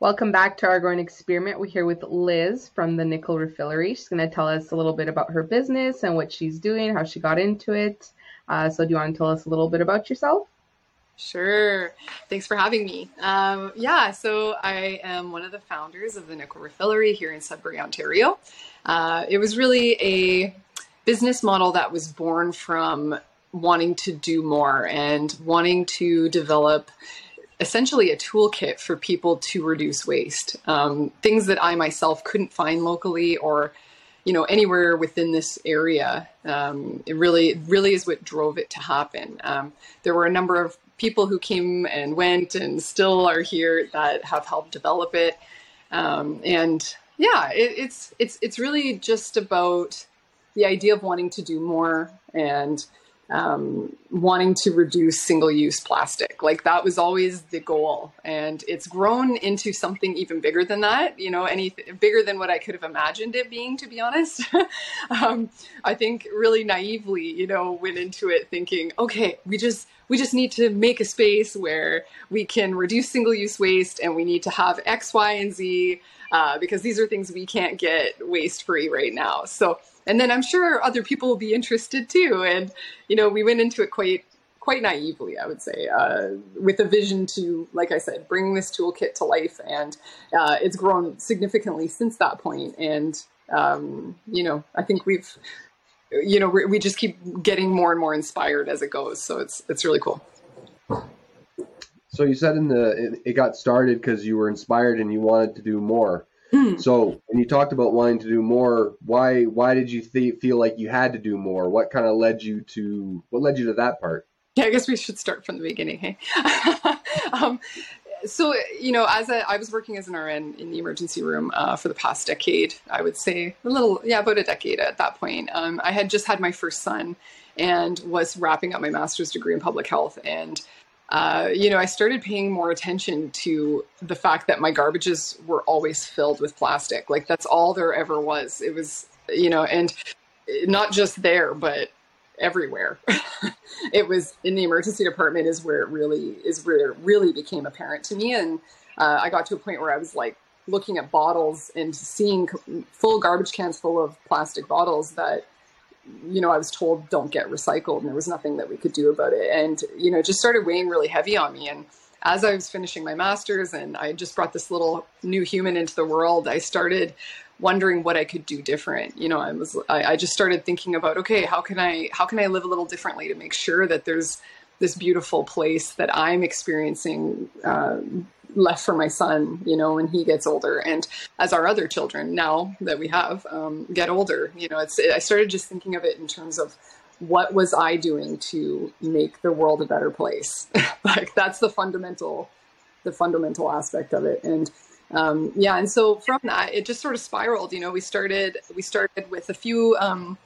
Welcome back to our growing experiment. We're here with Liz from the Nickel Refillery. She's going to tell us a little bit about her business and what she's doing, how she got into it. Uh, so, do you want to tell us a little bit about yourself? Sure. Thanks for having me. Um, yeah, so I am one of the founders of the Nickel Refillery here in Sudbury, Ontario. Uh, it was really a business model that was born from wanting to do more and wanting to develop essentially a toolkit for people to reduce waste. Um, things that I myself couldn't find locally or you know anywhere within this area. Um, it really really is what drove it to happen. Um, there were a number of people who came and went and still are here that have helped develop it. Um, and yeah it, it's it's it's really just about the idea of wanting to do more and um, wanting to reduce single use plastic. Like that was always the goal. And it's grown into something even bigger than that, you know, any bigger than what I could have imagined it being, to be honest. um, I think really naively, you know, went into it thinking, okay, we just, we just need to make a space where we can reduce single use waste and we need to have X, Y, and Z uh, because these are things we can't get waste free right now. So, and then I'm sure other people will be interested too. And you know, we went into it quite quite naively, I would say, uh, with a vision to, like I said, bring this toolkit to life, and uh, it's grown significantly since that point. And um, you know, I think we've, you know, we just keep getting more and more inspired as it goes. So it's it's really cool. So you said in the it got started because you were inspired and you wanted to do more. Mm. So when you talked about wanting to do more, why why did you th- feel like you had to do more? What kind of led you to what led you to that part? Yeah, I guess we should start from the beginning. Hey, um, so you know, as a, I was working as an RN in the emergency room uh, for the past decade, I would say a little, yeah, about a decade at that point. Um, I had just had my first son and was wrapping up my master's degree in public health and uh, you know, I started paying more attention to the fact that my garbages were always filled with plastic. Like that's all there ever was. It was, you know, and not just there, but everywhere. it was in the emergency department is where it really is where it really became apparent to me. And uh, I got to a point where I was like looking at bottles and seeing full garbage cans full of plastic bottles that you know, I was told don't get recycled and there was nothing that we could do about it. And, you know, it just started weighing really heavy on me. And as I was finishing my master's and I just brought this little new human into the world, I started wondering what I could do different. You know, I was, I, I just started thinking about, okay, how can I, how can I live a little differently to make sure that there's this beautiful place that I'm experiencing uh, left for my son, you know, when he gets older, and as our other children now that we have um, get older, you know, it's. I started just thinking of it in terms of what was I doing to make the world a better place. like that's the fundamental, the fundamental aspect of it, and um, yeah, and so from that, it just sort of spiraled. You know, we started we started with a few. Um,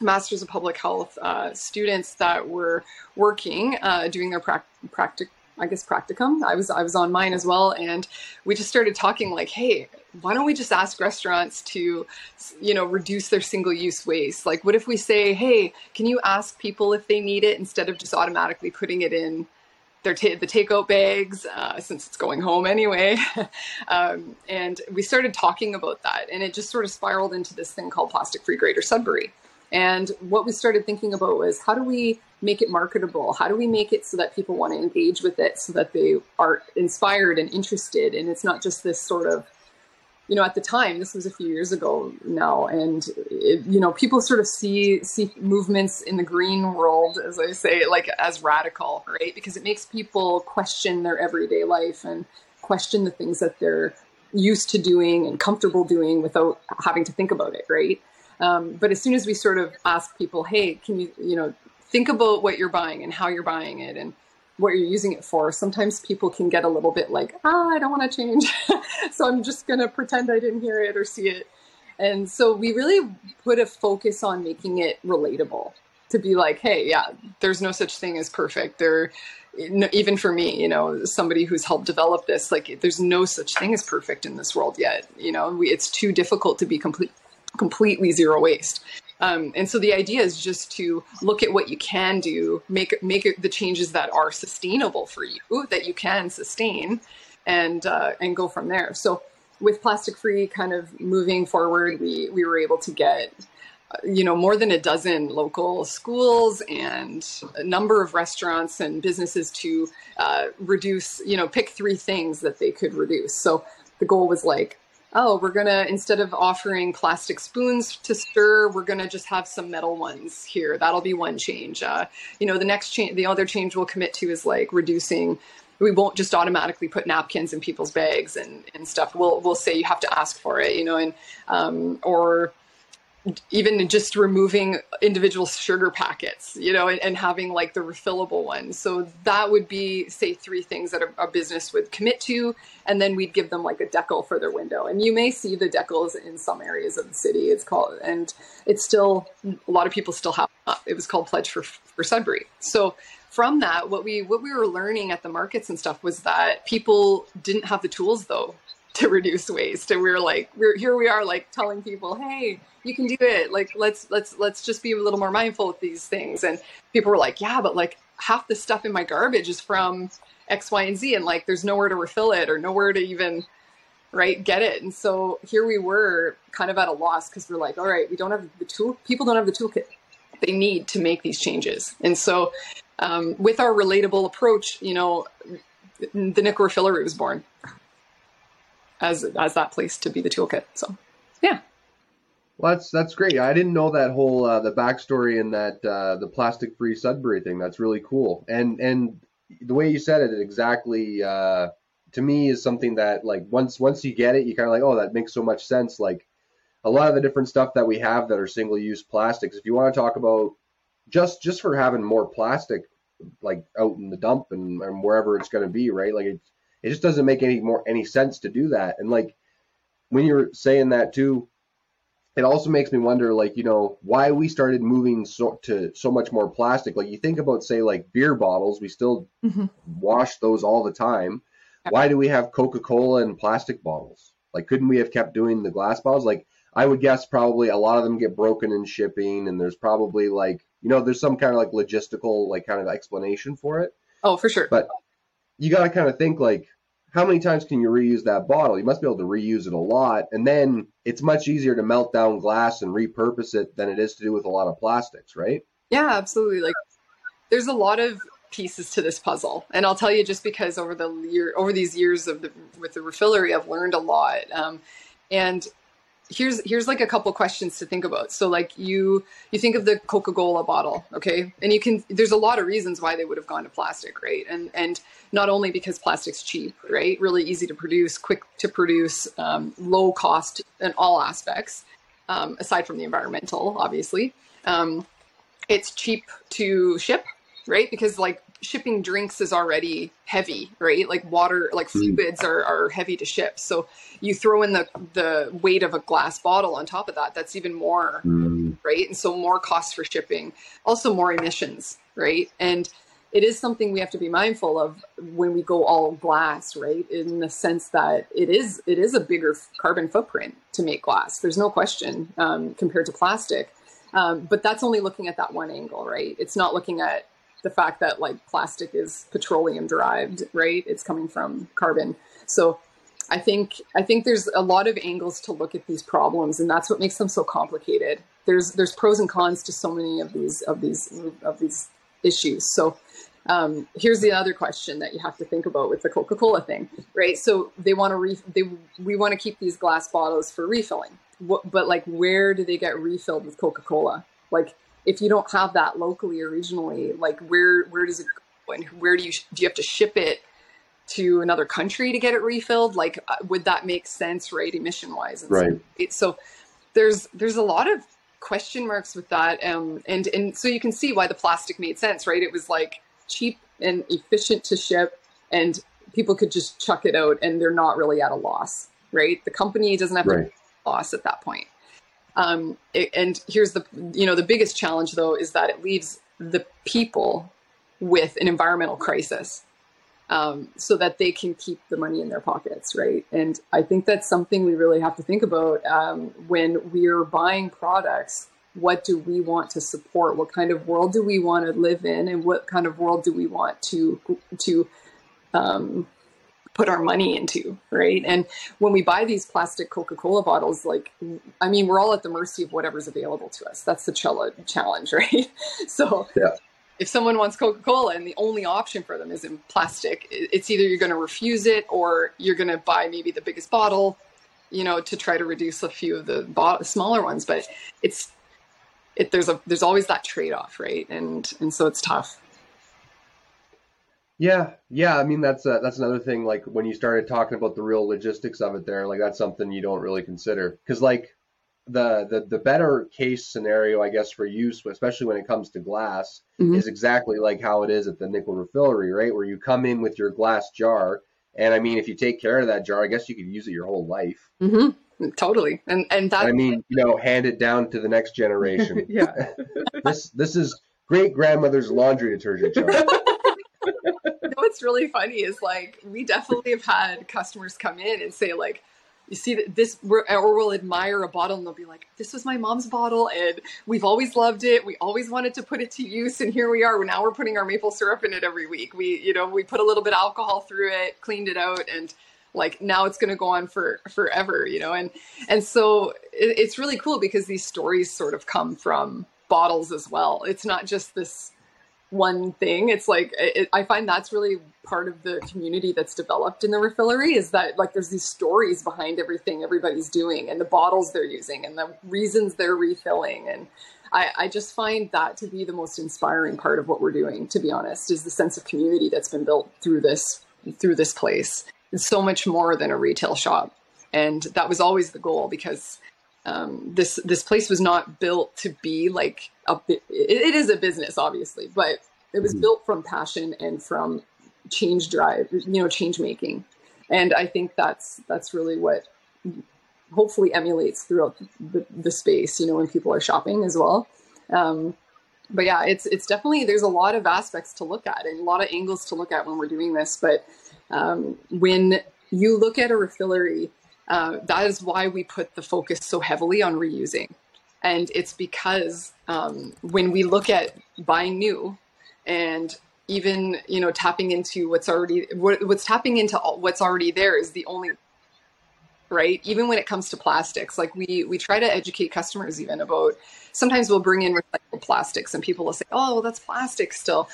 Masters of Public Health uh, students that were working, uh, doing their pra- practic- I guess practicum. I was I was on mine as well, and we just started talking like, hey, why don't we just ask restaurants to, you know, reduce their single use waste? Like, what if we say, hey, can you ask people if they need it instead of just automatically putting it in their ta- the takeout bags uh, since it's going home anyway. um, and we started talking about that, and it just sort of spiraled into this thing called Plastic Free Greater Sudbury. And what we started thinking about was how do we make it marketable? How do we make it so that people want to engage with it so that they are inspired and interested? And it's not just this sort of, you know, at the time, this was a few years ago now, and it, you know, people sort of see see movements in the green world, as I say, like as radical, right? Because it makes people question their everyday life and question the things that they're used to doing and comfortable doing without having to think about it, right? Um, but as soon as we sort of ask people, hey, can you, you know, think about what you're buying and how you're buying it and what you're using it for. Sometimes people can get a little bit like, ah, I don't want to change. so I'm just going to pretend I didn't hear it or see it. And so we really put a focus on making it relatable to be like, hey, yeah, there's no such thing as perfect. There, even for me, you know, somebody who's helped develop this, like, there's no such thing as perfect in this world yet. You know, we, it's too difficult to be complete, completely zero waste. Um, and so the idea is just to look at what you can do, make make the changes that are sustainable for you, that you can sustain, and uh, and go from there. So with plastic free kind of moving forward, we we were able to get you know more than a dozen local schools and a number of restaurants and businesses to uh, reduce you know pick three things that they could reduce so the goal was like oh we're gonna instead of offering plastic spoons to stir we're gonna just have some metal ones here. That'll be one change. Uh, you know the next change the other change we'll commit to is like reducing we won't just automatically put napkins in people's bags and, and stuff. We'll we'll say you have to ask for it you know and um, or even just removing individual sugar packets, you know, and, and, having like the refillable ones. So that would be, say, three things that a, a, business would commit to, and then we'd give them like a decal for their window. And you may see the decals in some areas of the city. It's called, and it's still a lot of people still have. It was called Pledge for for Sudbury. So from that, what we what we were learning at the markets and stuff was that people didn't have the tools though to reduce waste, and we're like, we're here we are like telling people, hey you can do it like let's let's let's just be a little more mindful with these things and people were like yeah but like half the stuff in my garbage is from x y and z and like there's nowhere to refill it or nowhere to even right get it and so here we were kind of at a loss because we're like all right we don't have the tool people don't have the toolkit they need to make these changes and so um, with our relatable approach you know the nickel refillery was born as as that place to be the toolkit so yeah well, that's that's great. I didn't know that whole uh, the backstory and that uh, the plastic free Sudbury thing. That's really cool. And and the way you said it, exactly uh, to me is something that like once once you get it, you kind of like oh that makes so much sense. Like a lot of the different stuff that we have that are single use plastics. If you want to talk about just just for having more plastic like out in the dump and, and wherever it's going to be, right? Like it it just doesn't make any more any sense to do that. And like when you're saying that too it also makes me wonder, like, you know, why we started moving so, to so much more plastic. Like, you think about, say, like beer bottles, we still mm-hmm. wash those all the time. Why do we have Coca Cola and plastic bottles? Like, couldn't we have kept doing the glass bottles? Like, I would guess probably a lot of them get broken in shipping, and there's probably like, you know, there's some kind of like logistical, like, kind of explanation for it. Oh, for sure. But you got to kind of think, like, how many times can you reuse that bottle? You must be able to reuse it a lot. And then it's much easier to melt down glass and repurpose it than it is to do with a lot of plastics, right? Yeah, absolutely. Like there's a lot of pieces to this puzzle. And I'll tell you just because over the year over these years of the with the refillery, I've learned a lot. Um, and here's here's like a couple questions to think about. So like you you think of the coca-cola bottle okay? And you can there's a lot of reasons why they would have gone to plastic right? And and not only because plastic's cheap right? Really easy to produce quick to produce um, low cost in all aspects um, aside from the environmental obviously. Um, it's cheap to ship right? Because like shipping drinks is already heavy, right? Like water, like mm. fluids are, are heavy to ship. So you throw in the, the weight of a glass bottle on top of that, that's even more, mm. right? And so more costs for shipping, also more emissions, right? And it is something we have to be mindful of when we go all glass, right? In the sense that it is it is a bigger carbon footprint to make glass. There's no question um, compared to plastic. Um, but that's only looking at that one angle, right? It's not looking at the fact that like plastic is petroleum derived, right? It's coming from carbon. So I think I think there's a lot of angles to look at these problems, and that's what makes them so complicated. There's there's pros and cons to so many of these of these of these issues. So um, here's the other question that you have to think about with the Coca-Cola thing, right? So they want to re- they we want to keep these glass bottles for refilling, what, but like where do they get refilled with Coca-Cola? Like if you don't have that locally or regionally, like where where does it go and where do you do you have to ship it to another country to get it refilled? Like uh, would that make sense, right, emission wise? Right. So, so there's there's a lot of question marks with that, um, and and so you can see why the plastic made sense, right? It was like cheap and efficient to ship, and people could just chuck it out, and they're not really at a loss, right? The company doesn't have right. to loss at that point. Um, it, and here's the you know the biggest challenge though is that it leaves the people with an environmental crisis um, so that they can keep the money in their pockets, right? And I think that's something we really have to think about um, when we're buying products. What do we want to support? What kind of world do we want to live in, and what kind of world do we want to to um, put our money into, right? And when we buy these plastic Coca-Cola bottles, like, I mean, we're all at the mercy of whatever's available to us. That's the challenge, right? So yeah. if someone wants Coca-Cola and the only option for them is in plastic, it's either you're going to refuse it or you're going to buy maybe the biggest bottle, you know, to try to reduce a few of the bo- smaller ones. But it's, it, there's a, there's always that trade-off, right? And, and so it's tough. Yeah, yeah. I mean, that's uh, that's another thing. Like when you started talking about the real logistics of it, there, like that's something you don't really consider because, like, the the the better case scenario, I guess, for use, especially when it comes to glass, mm-hmm. is exactly like how it is at the nickel refillery, right? Where you come in with your glass jar, and I mean, if you take care of that jar, I guess you could use it your whole life. Mm-hmm. Totally, and and that I mean, you know, hand it down to the next generation. yeah, this this is great grandmother's laundry detergent jar what's really funny is like we definitely have had customers come in and say like you see this or we'll admire a bottle and they'll be like this was my mom's bottle and we've always loved it. We always wanted to put it to use and here we are. Now we're putting our maple syrup in it every week. We you know we put a little bit of alcohol through it cleaned it out and like now it's going to go on for forever you know? And and so it, it's really cool because these stories sort of come from bottles as well. It's not just this one thing. It's like it, I find that's really part of the community that's developed in the refillery is that like there's these stories behind everything everybody's doing and the bottles they're using and the reasons they're refilling. And I, I just find that to be the most inspiring part of what we're doing to be honest is the sense of community that's been built through this through this place. It's so much more than a retail shop. And that was always the goal because um, this this place was not built to be like a it, it is a business obviously but it was mm-hmm. built from passion and from change drive you know change making and i think that's that's really what hopefully emulates throughout the, the space you know when people are shopping as well um, but yeah it's it's definitely there's a lot of aspects to look at and a lot of angles to look at when we're doing this but um, when you look at a refillery uh, that is why we put the focus so heavily on reusing. And it's because um, when we look at buying new and even you know tapping into what's already what, what's tapping into what's already there is the only right even when it comes to plastics like we we try to educate customers even about sometimes we'll bring in recycled plastics and people will say oh well, that's plastic still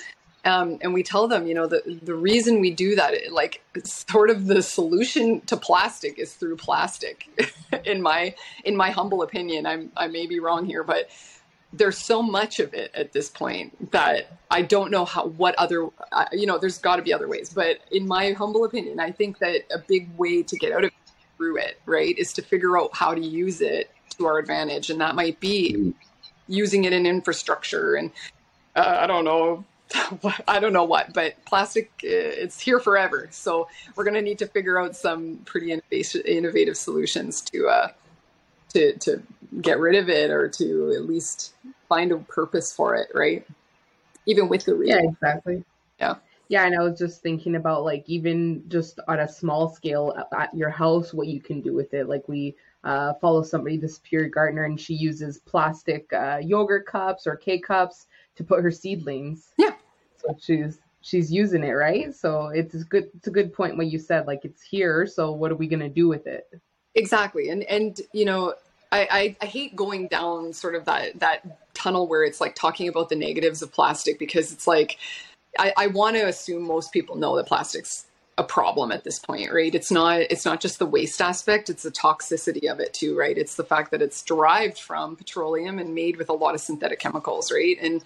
um, and we tell them, you know, the the reason we do that, like, sort of the solution to plastic is through plastic. in my in my humble opinion, I'm I may be wrong here, but there's so much of it at this point that I don't know how what other you know. There's got to be other ways, but in my humble opinion, I think that a big way to get out of through it, right, is to figure out how to use it to our advantage, and that might be using it in infrastructure and uh, I don't know I don't know what, but plastic uh, it's here forever. So we're going to need to figure out some pretty innovative, solutions to uh, to to get rid of it or to at least find a purpose for it, right? Even with the real. Yeah, exactly. Yeah. Yeah, and I was just thinking about like even just on a small scale at your house, what you can do with it. Like we uh, follow somebody, this Pure Gardener, and she uses plastic uh, yogurt cups or K cups to put her seedlings. Yeah. So she's she's using it, right? So it's a good it's a good point what you said, like it's here, so what are we gonna do with it? Exactly. And and you know, I, I, I hate going down sort of that that tunnel where it's like talking about the negatives of plastic because it's like I, I want to assume most people know that plastic's a problem at this point, right? It's not it's not just the waste aspect, it's the toxicity of it too, right? It's the fact that it's derived from petroleum and made with a lot of synthetic chemicals, right? And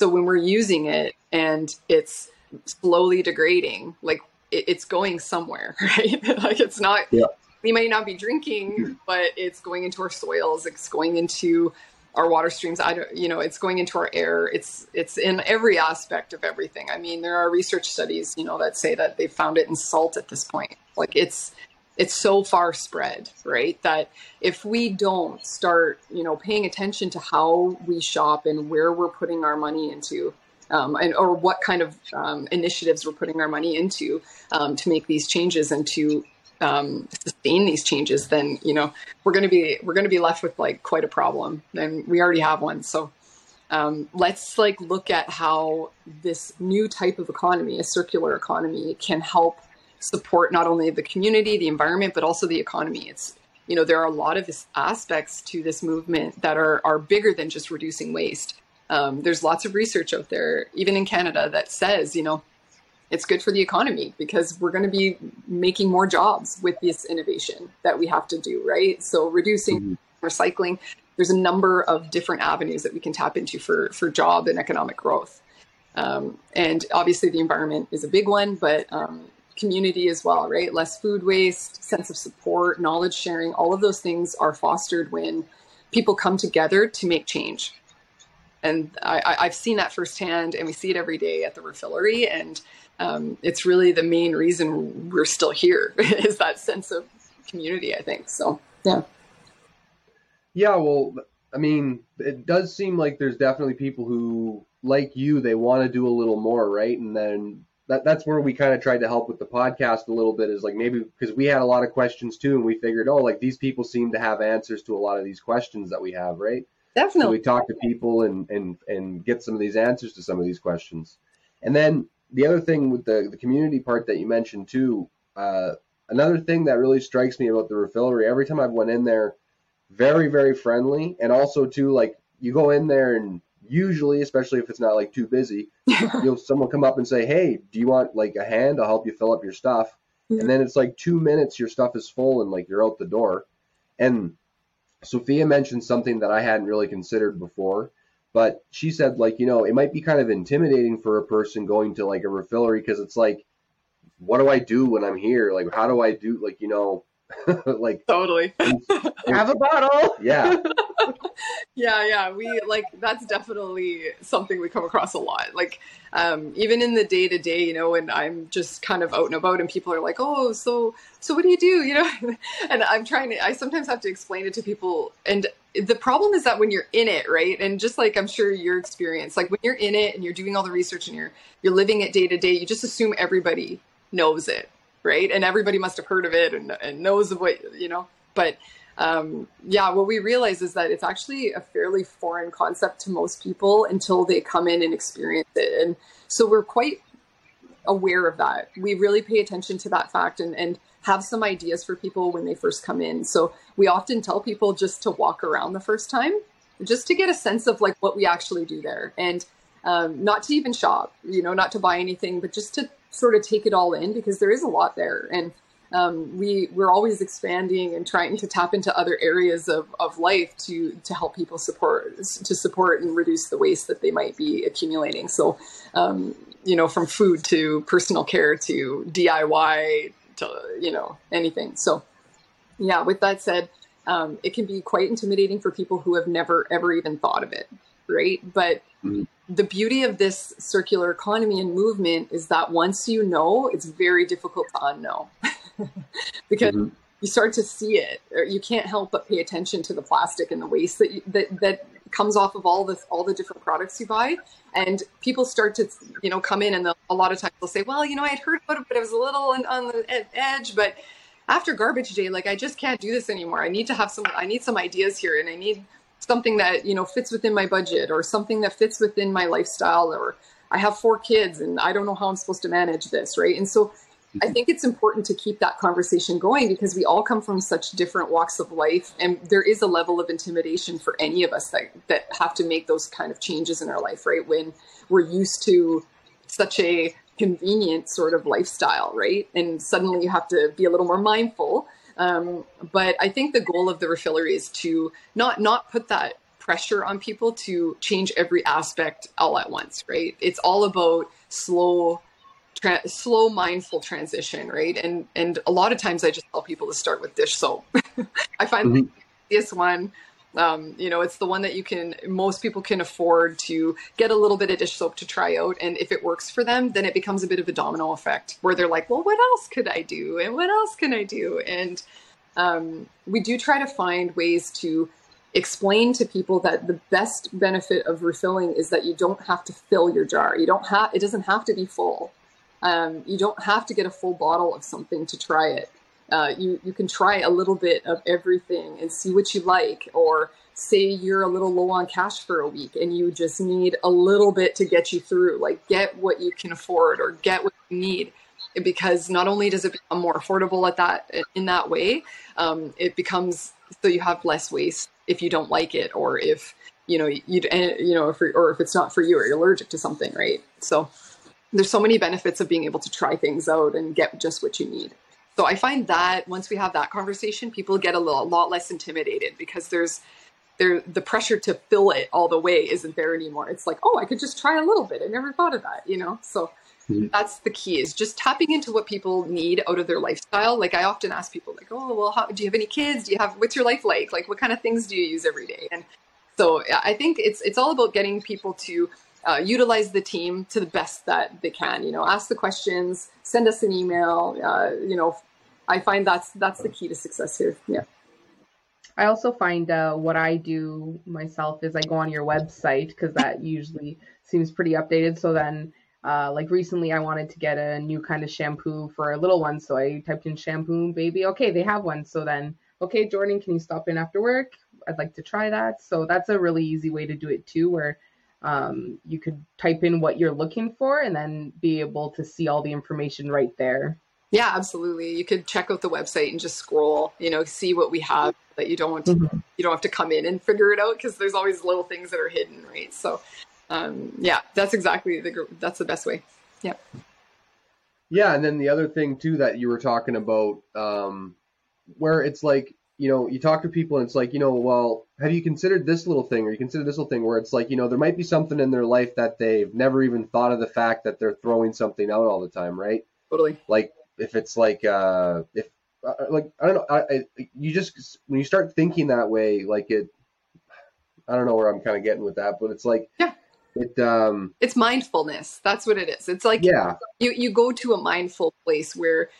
so when we're using it and it's slowly degrading, like it, it's going somewhere, right? like it's not yeah. we may not be drinking, but it's going into our soils, it's going into our water streams i don't you know it's going into our air it's it's in every aspect of everything i mean there are research studies you know that say that they found it in salt at this point like it's it's so far spread right that if we don't start you know paying attention to how we shop and where we're putting our money into um, and or what kind of um, initiatives we're putting our money into um, to make these changes and to um, sustain these changes, then you know we're going to be we're going to be left with like quite a problem, and we already have one. So um, let's like look at how this new type of economy, a circular economy, can help support not only the community, the environment, but also the economy. It's you know there are a lot of aspects to this movement that are are bigger than just reducing waste. Um, there's lots of research out there, even in Canada, that says you know it's good for the economy because we're going to be making more jobs with this innovation that we have to do, right? So reducing mm-hmm. recycling, there's a number of different avenues that we can tap into for for job and economic growth. Um, and obviously, the environment is a big one, but um, community as well, right? Less food waste, sense of support, knowledge sharing, all of those things are fostered when people come together to make change. And I, have seen that firsthand, and we see it every day at the refillery. And um, it's really the main reason we're still here is that sense of community. I think so. Yeah. Yeah. Well, I mean, it does seem like there's definitely people who, like you, they want to do a little more, right? And then that, that's where we kind of tried to help with the podcast a little bit is like maybe because we had a lot of questions too and we figured oh like these people seem to have answers to a lot of these questions that we have right? Definitely. so we talk to people and and and get some of these answers to some of these questions. And then the other thing with the, the community part that you mentioned too, uh, another thing that really strikes me about the refillery, every time I've went in there, very, very friendly. And also too, like you go in there and usually, especially if it's not like too busy, you'll someone come up and say, Hey, do you want like a hand? I'll help you fill up your stuff. Mm-hmm. And then it's like two minutes, your stuff is full and like you're out the door. And Sophia mentioned something that I hadn't really considered before but she said, like, you know, it might be kind of intimidating for a person going to like a refillery because it's like, what do I do when I'm here? Like, how do I do, like, you know, like totally and, and, have a bottle. Yeah. Yeah, yeah. We like that's definitely something we come across a lot. Like um, even in the day to day, you know, when I'm just kind of out and about and people are like, "Oh, so so what do you do?" You know, and I'm trying to. I sometimes have to explain it to people, and the problem is that when you're in it, right, and just like I'm sure your experience, like when you're in it and you're doing all the research and you're you're living it day to day, you just assume everybody knows it, right, and everybody must have heard of it and, and knows of what you know, but um, yeah, what we realize is that it's actually a fairly foreign concept to most people until they come in and experience it. And so we're quite aware of that. We really pay attention to that fact and, and have some ideas for people when they first come in. So we often tell people just to walk around the first time, just to get a sense of like what we actually do there. And um, not to even shop, you know, not to buy anything, but just to sort of take it all in because there is a lot there. And um, we we're always expanding and trying to tap into other areas of, of life to to help people support to support and reduce the waste that they might be accumulating. So, um, you know, from food to personal care to DIY to you know anything. So, yeah. With that said, um, it can be quite intimidating for people who have never ever even thought of it, right? But mm-hmm the beauty of this circular economy and movement is that once you know, it's very difficult to unknow because mm-hmm. you start to see it. You can't help but pay attention to the plastic and the waste that you, that that comes off of all the all the different products you buy. And people start to you know come in and a lot of times they'll say, well, you know, I had heard about it, but it was a little on, on the edge, but after garbage day like i just can't do this anymore i need to have some i need some ideas here and i need something that you know fits within my budget or something that fits within my lifestyle or i have four kids and i don't know how i'm supposed to manage this right and so i think it's important to keep that conversation going because we all come from such different walks of life and there is a level of intimidation for any of us that that have to make those kind of changes in our life right? When we're used to such a convenient sort of lifestyle right? And suddenly you have to be a little more mindful. Um, but I think the goal of the refillery is to not not put that pressure on people to change every aspect all at once, right? It's all about slow Tra- slow mindful transition right? And and a lot of times i just tell people to start with dish soap. I find mm-hmm. this one um, you know it's the one that you can most people can afford to get a little bit of dish soap to try out. And if it works for them then it becomes a bit of a domino effect where they're like well what else could i do? And what else can i do? And um, we do try to find ways to explain to people that the best benefit of refilling is that you don't have to fill your jar. You don't have it doesn't have to be full um, you don't have to get a full bottle of something to try it. Uh, you you can try a little bit of everything and see what you like. Or say you're a little low on cash for a week and you just need a little bit to get you through. Like get what you can afford or get what you need. Because not only does it become more affordable at that in that way, um, it becomes so you have less waste if you don't like it or if you know you you know if or if it's not for you or you're allergic to something, right? So there's so many benefits of being able to try things out and get just what you need. So I find that once we have that conversation, people get a, little, a lot less intimidated because there's there the pressure to fill it all the way isn't there anymore. It's like, oh, I could just try a little bit. I never thought of that, you know. So mm-hmm. that's the key is just tapping into what people need out of their lifestyle. Like I often ask people, like, oh, well, how, do you have any kids? Do you have what's your life like? Like, what kind of things do you use every day? And so I think it's it's all about getting people to uh, utilize the team to the best that they can. You know, ask the questions, send us an email. Uh, you know, I find that's that's the key to success here. Yeah. I also find uh, what I do myself is I go on your website because that usually seems pretty updated. So then, uh, like recently, I wanted to get a new kind of shampoo for a little one, so I typed in shampoo baby. Okay, they have one. So then, okay, Jordan, can you stop in after work? I'd like to try that. So that's a really easy way to do it too, where um, you could type in what you're looking for and then be able to see all the information right there. Yeah, absolutely. You could check out the website and just scroll, you know, see what we have that you don't want to, mm-hmm. you don't have to come in and figure it out because there's always little things that are hidden, right? So, um, yeah, that's exactly the that's the best way. Yeah. Yeah, and then the other thing too that you were talking about, um, where it's like you know, you talk to people and it's like, you know, well, have you considered this little thing or you consider this little thing where it's like, you know, there might be something in their life that they've never even thought of the fact that they're throwing something out all the time, right? Totally. Like if it's like, uh, if uh, like I don't know, I, I, you just when you start thinking that way, like it, I don't know where I'm kind of getting with that, but it's like, yeah, it um, it's mindfulness. That's what it is. It's like yeah, you you go to a mindful place where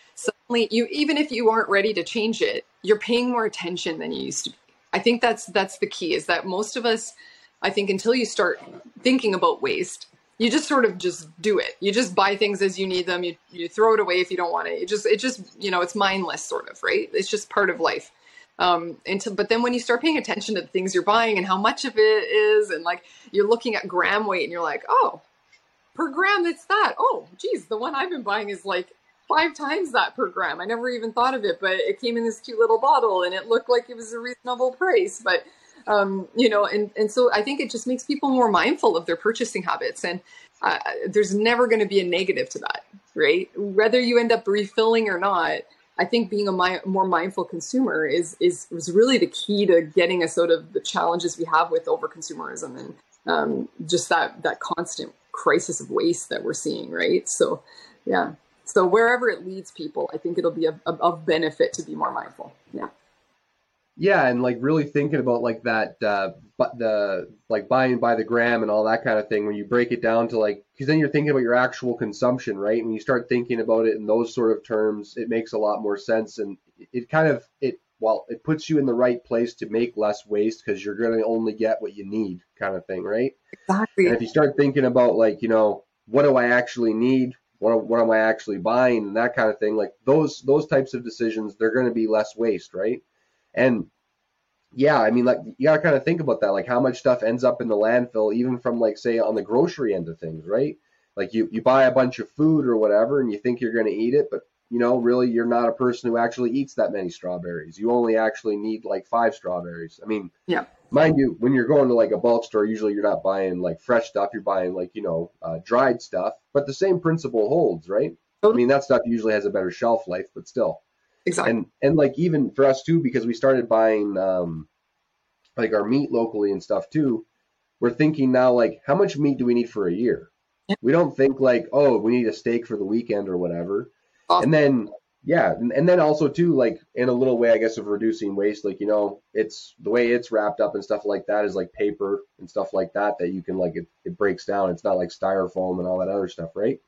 suddenly you even if you aren't ready to change it, you're paying more attention than you used to be. I think that's that's the key is that most of us I think until you start thinking about waste, you just sort of just do it. You just buy things as you need them. You you throw it away if you don't want it. It just it just you know it's mindless sort of right. It's just part of life. Um, to, but then when you start paying attention to the things you're buying and how much of it is, and like you're looking at gram weight and you're like, oh, per gram, it's that. Oh, geez, the one I've been buying is like five times that per gram. I never even thought of it, but it came in this cute little bottle and it looked like it was a reasonable price. But um, you know, and and so I think it just makes people more mindful of their purchasing habits, and uh, there's never going to be a negative to that, right? Whether you end up refilling or not. I think being a more mindful consumer is, is is really the key to getting us out of the challenges we have with over consumerism and um, just that that constant crisis of waste that we're seeing, right? So, yeah. So wherever it leads people, I think it'll be of, of benefit to be more mindful. Yeah. Yeah, and like really thinking about like that, uh, but the like buying by the gram and all that kind of thing. When you break it down to like, because then you're thinking about your actual consumption, right? When you start thinking about it in those sort of terms, it makes a lot more sense, and it kind of it well, it puts you in the right place to make less waste because you're going to only get what you need, kind of thing, right? Exactly. And if you start thinking about like, you know, what do I actually need? What, what am I actually buying and that kind of thing. Like those those types of decisions, they're going to be less waste, right? And yeah, I mean, like you got to kind of think about that, like how much stuff ends up in the landfill, even from like say on the grocery end of things, right? Like you you buy a bunch of food or whatever, and you think you're going to eat it, but you know, really, you're not a person who actually eats that many strawberries. You only actually need like five strawberries. I mean, yeah mind you, when you're going to like a bulk store, usually you're not buying like fresh stuff. You're buying like you know uh, dried stuff. But the same principle holds, right? I mean, that stuff usually has a better shelf life, but still. Exactly. And and like even for us too, because we started buying um, like our meat locally and stuff too. We're thinking now like, how much meat do we need for a year? Yeah. We don't think like, oh, we need a steak for the weekend or whatever. Awesome. And then yeah and, and, then also too like in a little way i guess of reducing waste like you know it's the way it's wrapped up and stuff like that is like paper and stuff like that that you can like it, it breaks down. It's not like styrofoam and all that other stuff right?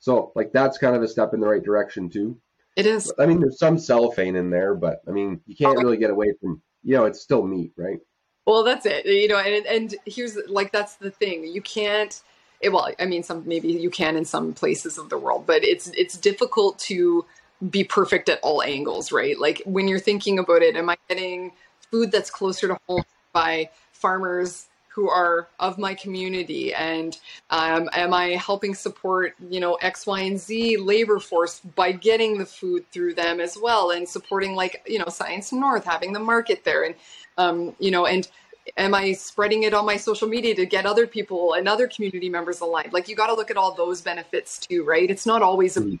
So like that's kind of a step in the right direction too. It is. I mean there's some cellophane in there but i mean you can't oh. really get away from you know it's still meat right? Well that's it you know and and here's like that's the thing. You can't it, well i mean some maybe you can in some places of the world but it's it's difficult to be perfect at all angles, right? Like when you're thinking about it, am I getting food that's closer to home by farmers who are of my community and um, am i helping support you know x y and z labor force by getting the food through them as well and supporting like you know science north having the market there and um, you know and am i spreading it on my social media to get other people and other community members aligned like you got to look at all those benefits too right it's not always a mm.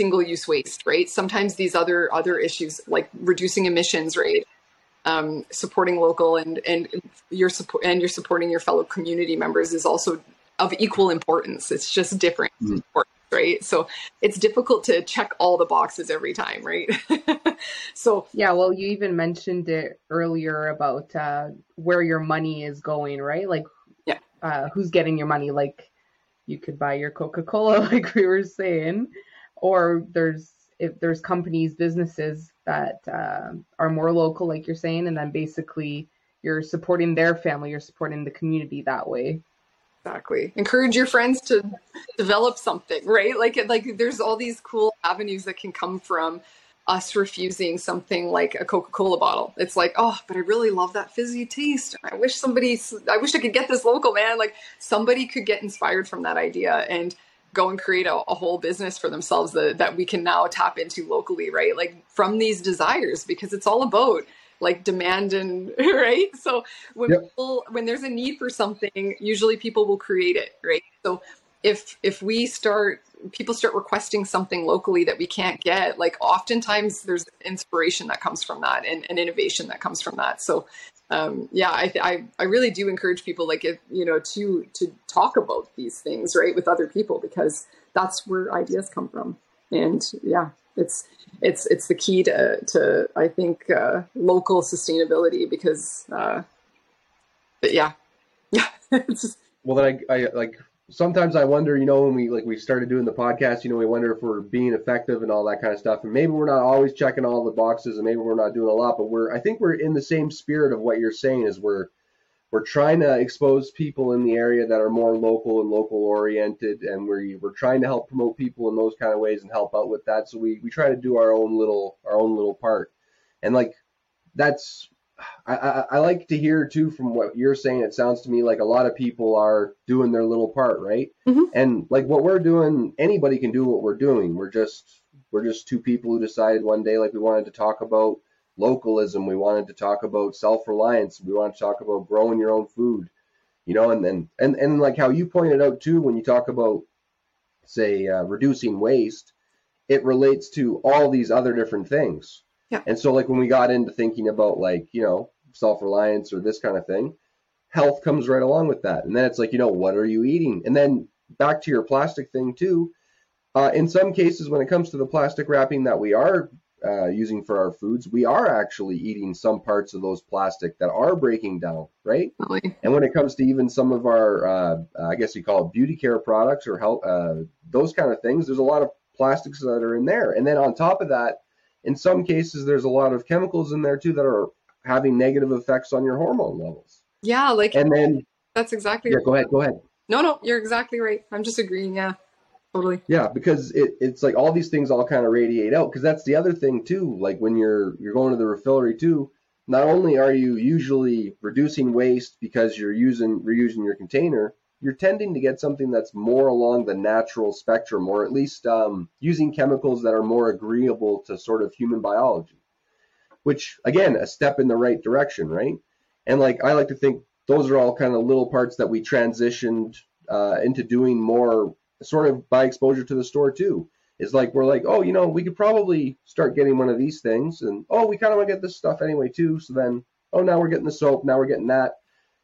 Single use waste right sometimes these other other issues like reducing emissions right um, supporting local and and your support and you're supporting your fellow community members is also of equal importance. It's just different, mm. right? So it's difficult to check all the boxes every time, right? so yeah, well, you even mentioned it earlier about uh, where your money is going, right? Like, yeah, uh, who's getting your money? Like, you could buy your Coca Cola, like we were saying, or there's if there's companies, businesses that uh, are more local, like you're saying, and then basically you're supporting their family, you're supporting the community that way. Exactly. Encourage your friends to develop something, right? Like, like there's all these cool avenues that can come from us refusing something like a Coca-Cola bottle. It's like, oh, but I really love that fizzy taste. I wish somebody, I wish I could get this local, man. Like somebody could get inspired from that idea and go and create a, a, whole business for themselves that, that we can now tap into locally, right? Like from these desires, because it's all about like demand and right. So when yep. people, when there's a need for something, usually people will create it, right? So if if we start people start requesting something locally that we can't get like oftentimes there's inspiration that comes from that and, and innovation that comes from that so um, yeah, I, I, I really do encourage people like if, you know to to talk about these things right with other people because that's where ideas come from, and yeah, it's it's it's the key to to I think uh, local sustainability because uh, yeah, yeah. well, then I, I like sometimes I wonder, you know, when we like we started doing the podcast, you know, we wonder if we're being effective and all that kind of stuff. And maybe we're not always checking all the boxes, and maybe we're not doing a lot, but we're I think we're in the same spirit of what you're saying is we're we're trying to expose people in the area that are more local and local oriented, and we're we're trying to help promote people in those kind of ways and help out with that. So we we try to do our own little our own little part, and like that's I, I, I, like to hear too from what you're saying. It sounds to me like a lot of people are doing their little part, right? Mm-hmm. And like what we're doing, anybody can do what we're doing. We're just we're just two people who decided one day like we wanted to talk about localism. We wanted to talk about self reliance. We want to talk about growing your own food, you know. And then and and like how you pointed out too, when you talk about say uh, reducing waste, it relates to all these other different things yeah. And so like when we got into thinking about like, you know, self-reliance or this kind of thing, health comes right along with that. And then it's like, you know, what are you eating? And then back to your plastic thing too. Uh, in some cases, when it comes to the plastic wrapping that we are uh, using for our foods, we are actually eating some parts of those plastic that are breaking down, right? Really? And when it comes to even some of our, uh, I guess you call it beauty care products or health, uh, those kind of things, there's a lot of plastics that are in there. And then on top of that, in some cases, there's a lot of chemicals in there too that are having negative effects on your hormone levels. Yeah, like and then that's exactly. Yeah, right. go ahead. Go ahead. No, no, you're exactly right. I'm just agreeing. Yeah, totally. Yeah, because it, it's like all these things all kind of radiate out. Because that's the other thing too. Like when you're you're going to the refillery too. Not only are you usually reducing waste because you're using reusing your container, you're tending to get something that's more along the natural spectrum, or at least um, using chemicals that are more agreeable to sort of human biology. Which, again, a step in the right direction, right? And like I like to think those are all kind of little parts that we transitioned uh, into doing more, sort of by exposure to the store too. Is like we're like, oh, you know, we could probably start getting one of these things, and oh, we kind of want to get this stuff anyway too. So then, oh, now we're getting the soap, now we're getting that,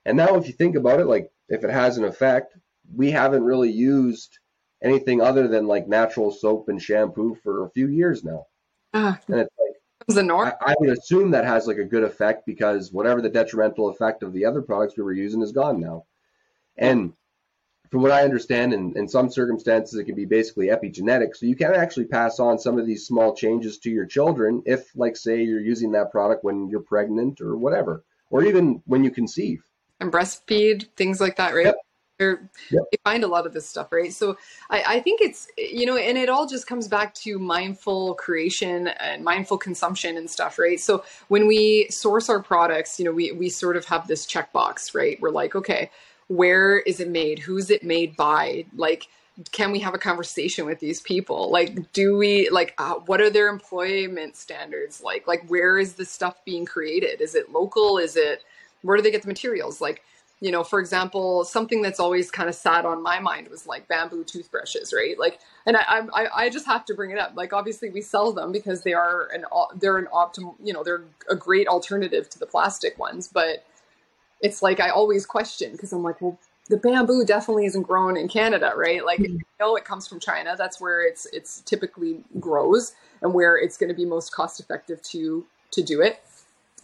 and now if you think about it, like if it has an effect, we haven't really used anything other than like natural soap and shampoo for a few years now. Uh, and it's like the norm. I, I, would assume that has like a good effect because whatever the detrimental effect of the other products we were using is gone now. And from what I understand, in, in some circumstances, it can be basically epigenetic. So you can actually pass on some of these small changes to your children if, like, say, you're using that product when you're pregnant or whatever, or even when you conceive and breastfeed things like that, right? Yep. they're Yep. they find a lot of this stuff, right? So I, I think it's you know, and it all just comes back to mindful creation and mindful consumption and stuff, right? So when we source our products, you know, we we sort of have this checkbox, right? We're like, okay, where is it made? Who's it made by? Like, can we have a conversation with these people? Like, do we like uh, what are their employment standards like? Like, where is this stuff being created? Is it local? Is it where do they get the materials? Like you know, for example, something that's always kind of sat on my mind was like bamboo toothbrushes, right? Like, and I, I, I just have to bring it up. Like, obviously, we sell them because they are an, they're an optimal, you know, they're a great alternative to the plastic ones. But it's like I always question because I'm like, well, the bamboo definitely isn't grown in Canada, right? Like, mm-hmm. it comes from China. That's where it's it's typically grows and where it's going to be most cost effective to to do it.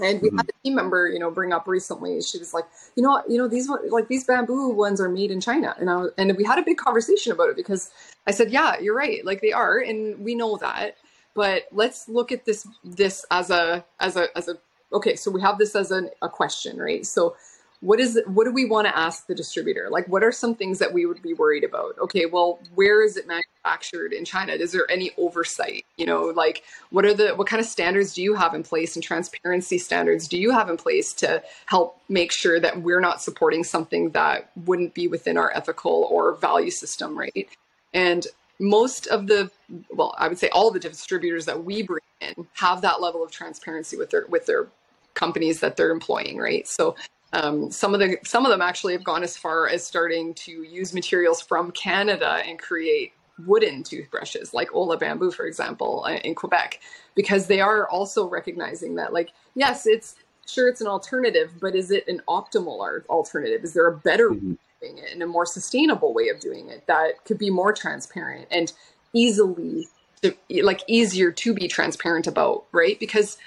And we mm-hmm. had a team member, you know, bring up recently. She was like, you know, you know, these like these bamboo ones are made in China, and I was, and we had a big conversation about it because I said, yeah, you're right, like they are, and we know that, but let's look at this this as a as a as a okay. So we have this as a, a question, right? So what is what do we want to ask the distributor? Like what are some things that we would be worried about? Okay well where is it manufactured in china? Is there any oversight? You know like what are the what kind of standards do you have in place and transparency standards do you have in place to help make sure that we're not supporting something that wouldn't be within our ethical or value system right? And most of the well i would say all the distributors that we bring in have that level of transparency with their with their companies that they're employing right? So um, some of the some of them actually have gone as far as starting to use materials from Canada and create wooden toothbrushes, like Ola Bamboo, for example, uh, in Quebec, because they are also recognizing that, like, yes, it's sure it's an alternative, but is it an optimal alternative? Is there a better mm-hmm. way of doing it and a more sustainable way of doing it that could be more transparent and easily, like, easier to be transparent about, right? Because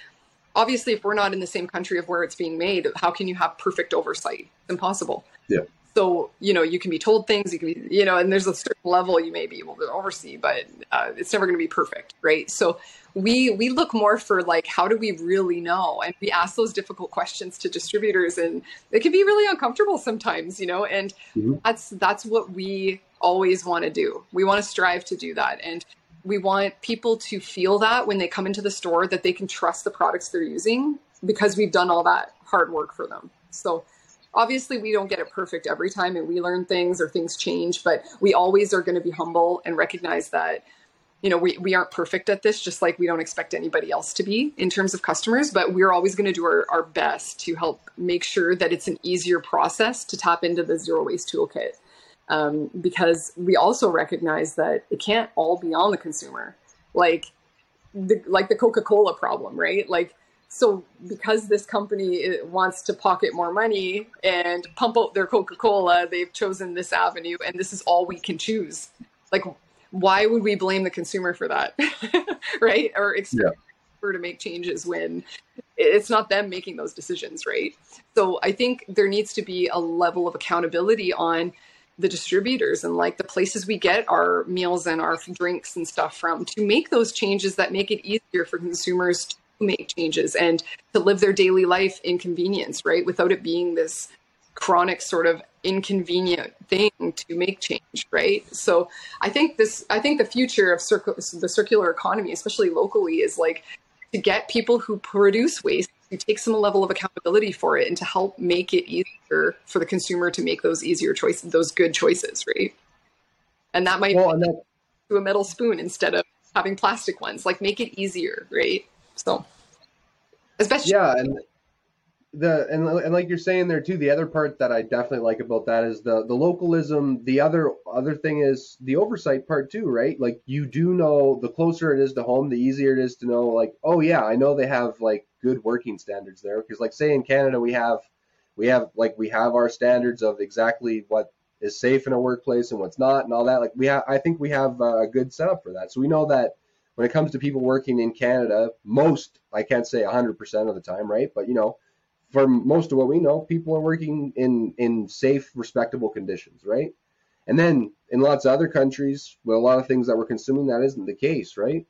obviously if we're not in the same country of where it's being made how can you have perfect oversight? It's impossible. Yeah. So you know you can be told things you can be you know and there's a certain level you may be able to oversee but uh, it's never going to be perfect right? So we we look more for like how do we really know? And we ask those difficult questions to distributors and it can be really uncomfortable sometimes you know? And mm-hmm. that's that's what we always want to do. We want to strive to do that. And we want people to feel that when they come into the store that they can trust the products they're using because we've done all that hard work for them. So obviously we don't get it perfect every time and we learn things or things change, but we always are going to be humble and recognize that you know we, we aren't perfect at this just like we don't expect anybody else to be in terms of customers but we're always going to do our, our best to help make sure that it's an easier process to tap into the zero waste toolkit um, because we also recognize that it can't all be on the consumer, like the like the Coca Cola problem, right? Like so because this company wants to pocket more money and pump out their Coca Cola, they've chosen this avenue, and this is all we can choose. Like, why would we blame the consumer for that, right? Or expect yeah. her to make changes when it's not them making those decisions, right? So I think there needs to be a level of accountability on the distributors and like the places we get our meals and our drinks and stuff from to make those changes that make it easier for consumers to make changes and to live their daily life in convenience, right? Without it being this chronic sort of inconvenient thing to make change, right? So I think this, I think the future of circle, the circular economy, especially locally, is like to get people who produce waste to take some level of accountability for it and to help make it easier for the consumer to make those easier choices, those good choices, right? And that might well, and that, to a metal spoon instead of having plastic ones. Like make it easier, right? So, especially yeah, and the and, and like you're saying there too the other part that i definitely like about that is the the localism. The other other thing is the oversight part too right? Like you do know the closer it is to home the easier it is to know like oh yeah i know they have like good working standards there. Because like say in canada we have we have like we have our standards of exactly what is safe in a workplace and what's not and all that. Like we have i think we have a good setup for that. So we know that when it comes to people working in canada most i can't say 100% of the time right? But you know for most of what we know, people are working in in safe, respectable conditions, right? And then in lots of other countries, with a lot of things that we're consuming, that isn't the case, right?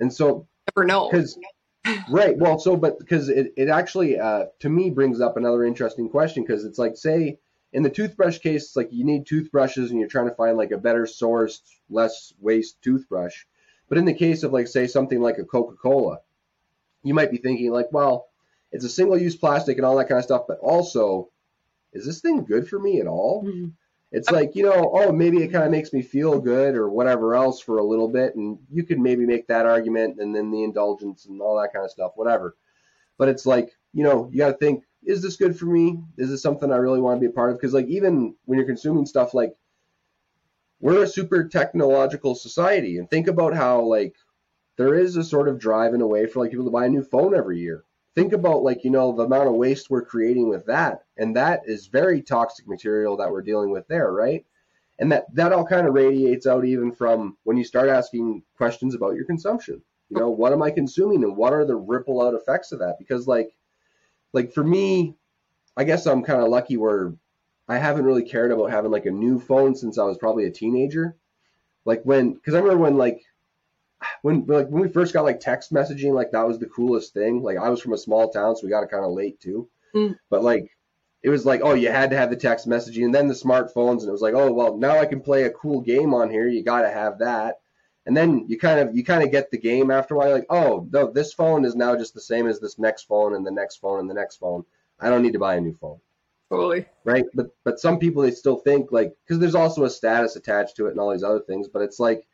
And so never know because right, well, so but because it it actually uh, to me brings up another interesting question because it's like say in the toothbrush case, like you need toothbrushes and you're trying to find like a better sourced, less waste toothbrush. But in the case of like say something like a Coca-Cola, you might be thinking like, well, it's a single-use plastic and all that kind of stuff, but also, is this thing good for me at all? Mm-hmm. It's like, you know, oh, maybe it kind of makes me feel good or whatever else for a little bit. And you could maybe make that argument and then the indulgence and all that kind of stuff, whatever. But it's like, you know, you got to think, is this good for me? Is this something I really want to be a part of? Because, like, even when you're consuming stuff, like, we're a super technological society. And think about how, like, there is a sort of drive in a way for like people to buy a new phone every year. Think about like, you know, the amount of waste we're creating with that. And that is very toxic material that we're dealing with there, right? And that, that all kind of radiates out even from when you start asking questions about your consumption. You know, what am I consuming and what are the ripple out effects of that? Because like like for me, I guess I'm kind of lucky where I haven't really cared about having like a new phone since I was probably a teenager. Like when, because I remember when like when like when we first got like text messaging, like that was the coolest thing. Like I was from a small town, so we got it kind of late too. Mm. But like it was like, oh, you had to have the text messaging, and then the smartphones, and it was like, oh, well, now I can play a cool game on here. You got to have that, and then you kind of you kind of get the game after a while. Like, oh, no, this phone is now just the same as this next phone, and the next phone, and the next phone. I don't need to buy a new phone. Totally. Right. But but some people they still think like because there's also a status attached to it and all these other things. But it's like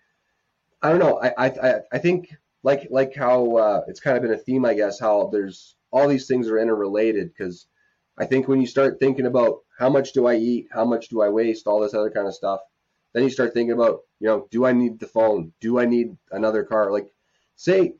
I don't know. I I I think like like how uh, it's kind of been a theme, I guess, how there's all these things are interrelated because I think when you start thinking about how much do I eat, how much do I waste, all this other kind of stuff, then you start thinking about, you know, do I need the phone? Do I need another car? Like, say,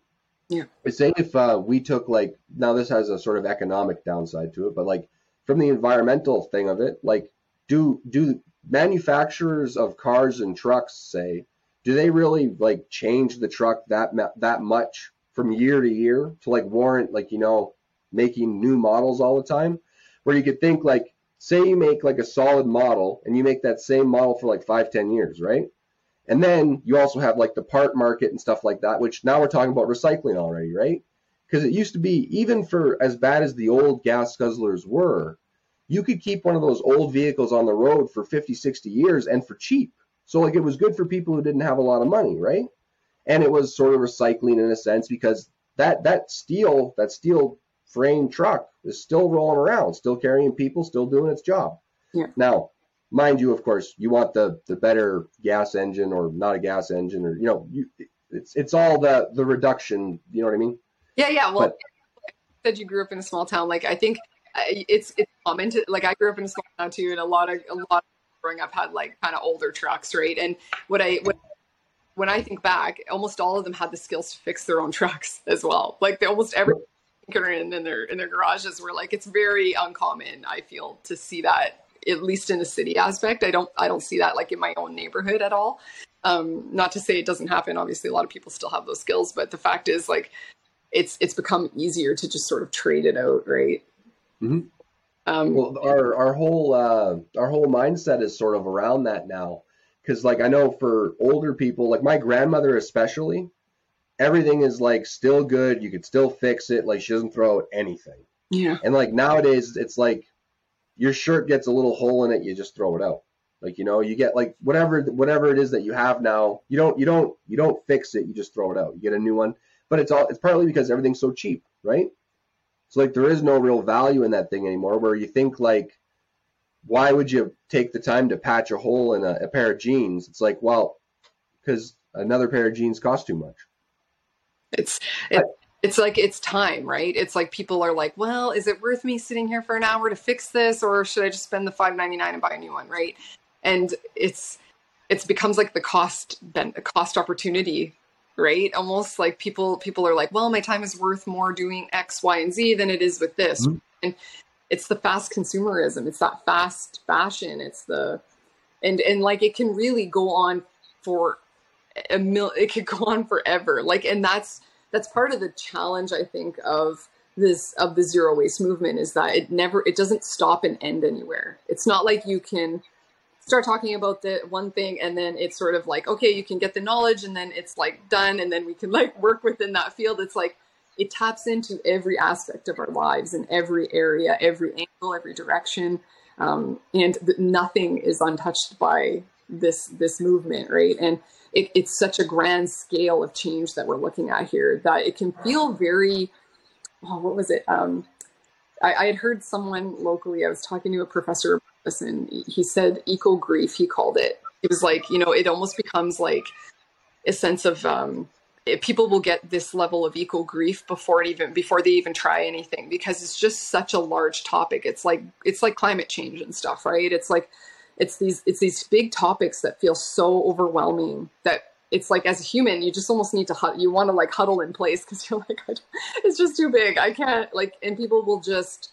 yeah, say if uh, we took like now this has a sort of economic downside to it, but like from the environmental thing of it, like do do manufacturers of cars and trucks say do they really like change the truck that that much from year to year to like warrant like you know making new models all the time? Where you could think like say you make like a solid model and you make that same model for like five ten years right? And then you also have like the part market and stuff like that which now we're talking about recycling already right? Because it used to be even for as bad as the old gas guzzlers were you could keep one of those old vehicles on the road for 50 60 years and for cheap so like it was good for people who didn't have a lot of money, right? And it was sort of recycling in a sense because that that steel that steel frame truck is still rolling around, still carrying people, still doing its job. Yeah. Now, mind you, of course, you want the the better gas engine or not a gas engine or you know, you, it's it's all the the reduction. You know what I mean? Yeah, yeah. Well, but, said you grew up in a small town. Like I think uh, it's it's common to like I grew up in a small town too, and a lot of a lot growing up had like kind of older trucks, right? And what I what, when I think back, almost all of them had the skills to fix their own trucks as well. Like they almost every in, in their in their garages were like it's very uncommon. I feel to see that at least in the city aspect. I don't I don't see that like in my own neighborhood at all. Um, not to say it doesn't happen. Obviously, a lot of people still have those skills, but the fact is like it's it's become easier to just sort of trade it out, right? Mm-hmm. Um, well, our our whole uh, our whole mindset is sort of around that now, because like I know for older people, like my grandmother especially, everything is like still good. You could still fix it. Like she doesn't throw out anything. Yeah. And like nowadays, it's like your shirt gets a little hole in it, you just throw it out. Like you know, you get like whatever whatever it is that you have now, you don't you don't you don't fix it, you just throw it out. You get a new one. But it's all it's partly because everything's so cheap, right? So like there is no real value in that thing anymore. Where you think like, why would you take the time to patch a hole in a, a pair of jeans? It's like, well, because another pair of jeans costs too much. It's it, it's like it's time, right? It's like people are like, well, is it worth me sitting here for an hour to fix this, or should I just spend the five ninety nine and buy a new one, right? And it's it becomes like the cost ben, cost opportunity right? Almost like people people are like well my time is worth more doing x y and z than it is with this. Mm-hmm. and it's the fast consumerism. It's that fast fashion. It's the and and like it can really go on for a mil it could go on forever. Like and that's that's part of the challenge i think of this of the zero waste movement is that it never it doesn't stop and end anywhere. It's not like you can start talking about the one thing and then it's sort of like okay you can get the knowledge and then it's like done and then we can like work within that field it's like it taps into every aspect of our lives in every area every angle every direction um, and th- nothing is untouched by this this movement, right? And it, it's such a grand scale of change that we're looking at here that it can feel very. Oh, what was it? Um, I, I had heard someone locally. I was talking to a professor and he said eco grief. He called it. It was like you know, it almost becomes like a sense of um, people will get this level of eco grief before it even before they even try anything because it's just such a large topic. It's like it's like climate change and stuff, right? It's like it's these it's these big topics that feel so overwhelming that it's like as a human you just almost need to you want to like huddle in place because you're like it's just too big i can't like and people will just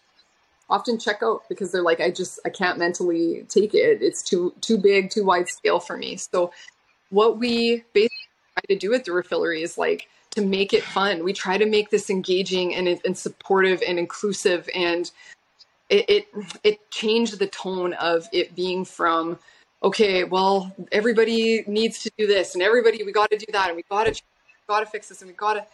often check out because they're like i just i can't mentally take it. It's too too big too wide scale for me. So what we basically try to do at the refillery is like to make it fun. We try to make this engaging and, and supportive and inclusive and it, it it changed the tone of it being from okay well everybody needs to do this and everybody we got to do that and we got to got to fix this and we got to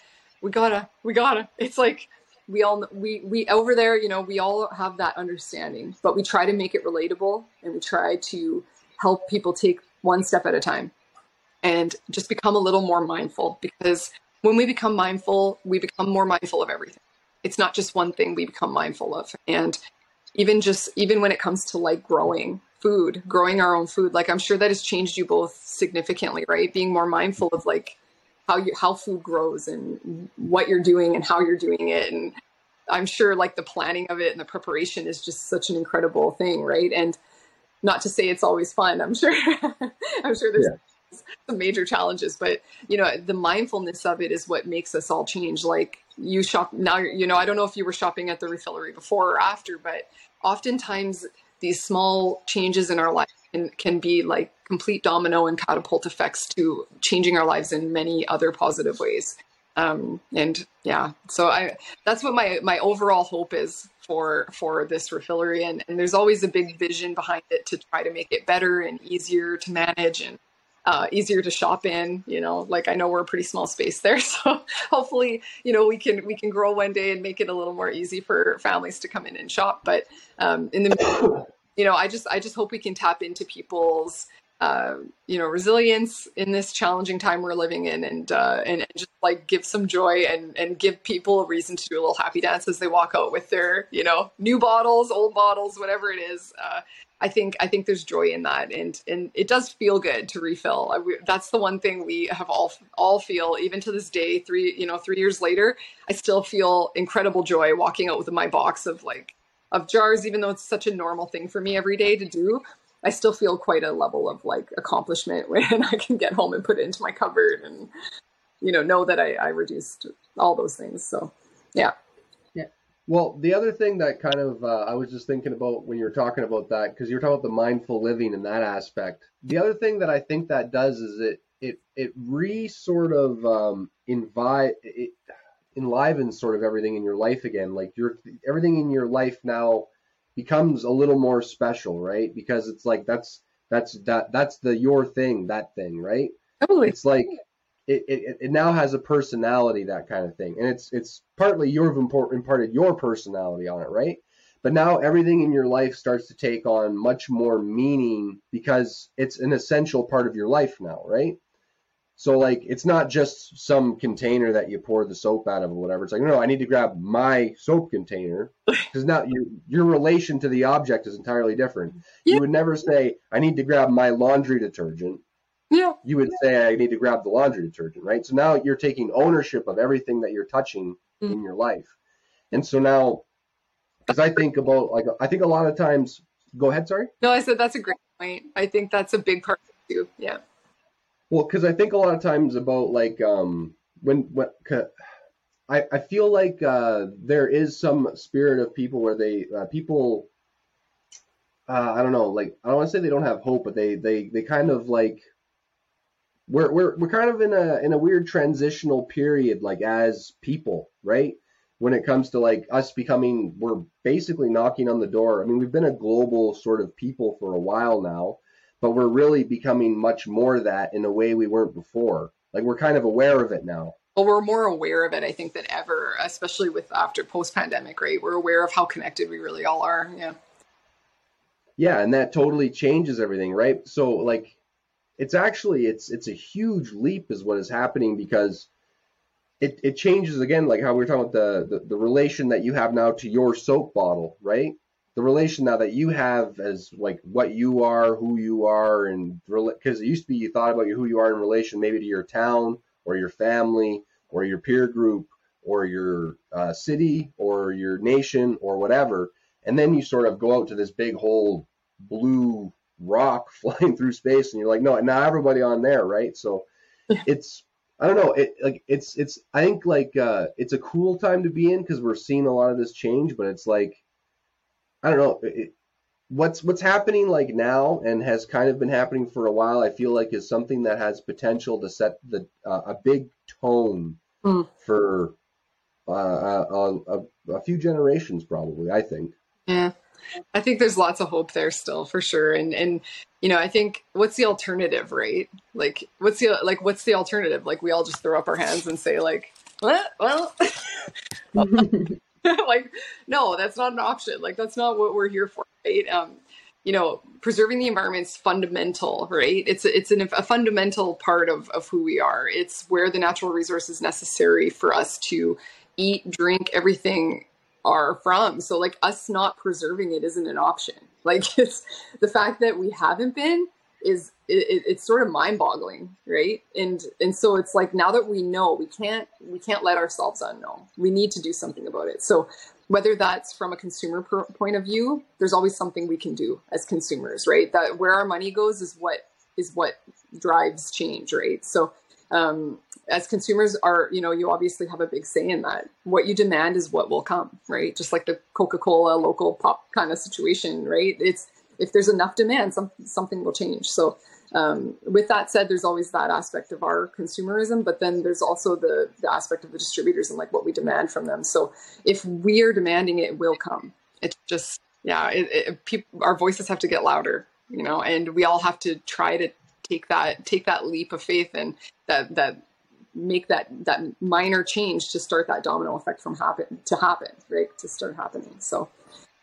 we gotta we gotta. It's like we all we we over there you know we all have that understanding but we try to make it relatable and we try to help people take one step at a time and just become a little more mindful because when we become mindful we become more mindful of everything. It's not just one thing we become mindful of. And even just even when it comes to like growing food growing our own food like i'm sure that has changed you both significantly right? Being more mindful of like how you how food grows and what you're doing and how you're doing it. And i'm sure like the planning of it and the preparation is just such an incredible thing right? And not to say it's always fun i'm sure. I'm sure there's yeah. some major challenges but you know the mindfulness of it is what makes us all change. Like you shop now you know i don't know if you were shopping at the refillery before or after but oftentimes these small changes in our life can, can be like complete domino and catapult effects to changing our lives in many other positive ways. Um, and yeah, so I that's what my my overall hope is for for this refillery, and, and there's always a big vision behind it to try to make it better and easier to manage and uh, easier to shop in. You know, like I know we're a pretty small space there, so hopefully, you know, we can we can grow one day and make it a little more easy for families to come in and shop. But um, in the you know, I just I just hope we can tap into people's uh, you know resilience in this challenging time we're living in and uh, and, and, just like give some joy and and give people a reason to do a little happy dance as they walk out with their you know new bottles old bottles whatever it is. Uh, I think I think there's joy in that and and it does feel good to refill. I, we, that's the one thing we have all all feel even to this day three you know three years later I still feel incredible joy walking out with my box of like of jars even though it's such a normal thing for me every day to do I still feel quite a level of like accomplishment when I can get home and put it into my cupboard and you know know that I, I reduced all those things. So yeah. Yeah. Well, the other thing that kind of uh, I was just thinking about when you were talking about that because you're talking about the mindful living and that aspect. The other thing that I think that does is it it it re sort of um, invite it enlivens sort of everything in your life again. Like your everything in your life now becomes a little more special, right? Because it's like that's that's that that's the your thing, that thing, right? Totally. It's like it, it, it now has a personality, that kind of thing, and it's it's partly you've imparted your personality on it, right? But now everything in your life starts to take on much more meaning because it's an essential part of your life now, right? So like it's not just some container that you pour the soap out of or whatever. It's like no, I need to grab my soap container because now your your relation to the object is entirely different. Yeah. You would never say I need to grab my laundry detergent. Yeah. You would say I need to grab the laundry detergent, right? So now you're taking ownership of everything that you're touching mm. in your life. And so now as I think about like I think a lot of times go ahead, sorry? No, I said that's a great point. I think that's a big part too. Yeah. Well, because I think a lot of times about like um when when I I feel like uh, there is some spirit of people where they uh, people uh, I don't know like I don't want to say they don't have hope, but they they they kind of like we're we're we're kind of in a in a weird transitional period like as people, right? When it comes to like us becoming, we're basically knocking on the door. I mean, we've been a global sort of people for a while now but we're really becoming much more that in a way we weren't before. Like we're kind of aware of it now. Well, we're more aware of it, I think, than ever, especially with after post pandemic, right? We're aware of how connected we really all are. Yeah. yeah, and that totally changes everything, right? So like it's actually it's it's a huge leap is what is happening because it, it changes again like how we were talking about the, the the relation that you have now to your soap bottle right the relation now that you have as like what you are who you are and because it used to be you thought about who you are in relation maybe to your town or your family or your peer group or your uh, city or your nation or whatever and then you sort of go out to this big whole blue rock flying through space and you're like no now everybody on there right so it's I don't know. It like it's it's I think like uh it's a cool time to be in because we're seeing a lot of this change, but it's like I don't know. It, what's what's happening like now and has kind of been happening for a while. I feel like is something that has potential to set the uh, a big tone mm. for uh, a, a, a few generations, probably. I think. Yeah. I think there's lots of hope there still for sure. And and you know, I think what's the alternative, right? Like what's the like what's the alternative? Like we all just throw up our hands and say like, what? Well, like no, that's not an option. Like that's not what we're here for, right? Um, you know, preserving the environment is fundamental, right? It's it's an, a fundamental part of of who we are. It's where the natural resources necessary for us to eat, drink, everything are from. So like us not preserving it isn't an option. Like it's the fact that we haven't been is it, it's sort of mind-boggling, right? And and so it's like now that we know, we can't we can't let ourselves unknown. We need to do something about it. So whether that's from a consumer point of view, there's always something we can do as consumers, right? That where our money goes is what is what drives change, right? So um, as consumers are, you know, you obviously have a big say in that. What you demand is what will come, right? Just like the Coca-Cola local pop kind of situation, right? It's if there's enough demand, some, something will change. So um, with that said, there's always that aspect of our consumerism, but then there's also the, the aspect of the distributors and like what we demand from them. So if we are demanding it, it will come. It's just, yeah, it, it, people, our voices have to get louder, you know, and we all have to try to take that take that leap of faith and that that make that that minor change to start that domino effect from happen to happen right to start happening so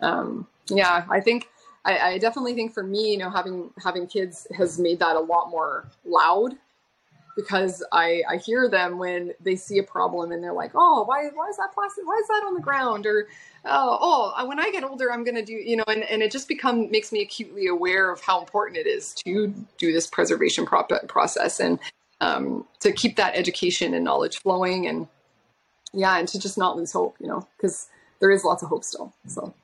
um yeah i think I, I definitely think for me you know having having kids has made that a lot more loud because I, I hear them when they see a problem and they're like, oh, why, why is that plastic? Why is that on the ground? Or, oh, oh when I get older, I'm going to do, you know, and, and it just become makes me acutely aware of how important it is to do this preservation process and um, to keep that education and knowledge flowing and yeah, and to just not lose hope, you know, because there is lots of hope still. So.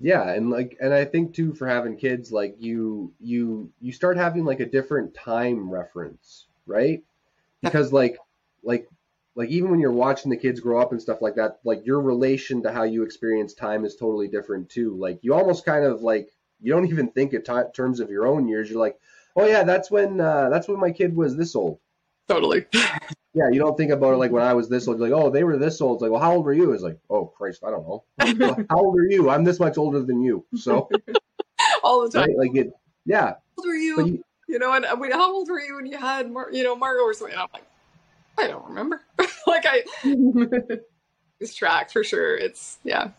Yeah, and like, and I think too for having kids, like you, you, you start having like a different time reference, right? Because like, like, like even when you're watching the kids grow up and stuff like that, like your relation to how you experience time is totally different too. Like you almost kind of like you don't even think in t- terms of your own years. You're like, oh yeah, that's when uh, that's when my kid was this old. Totally. yeah, you don't think about it like when I was this old. Like, oh, they were this old. It's like, well, how old were you? It's like, oh Christ, I don't know. how old are you? I'm this much older than you. So all the time, right? like it. Yeah. How old were you? you? you? know, and uh, wait, how old were you when you had, Mar- you know, Margot or something? And I'm like, I don't remember. like I, it's track for sure. It's yeah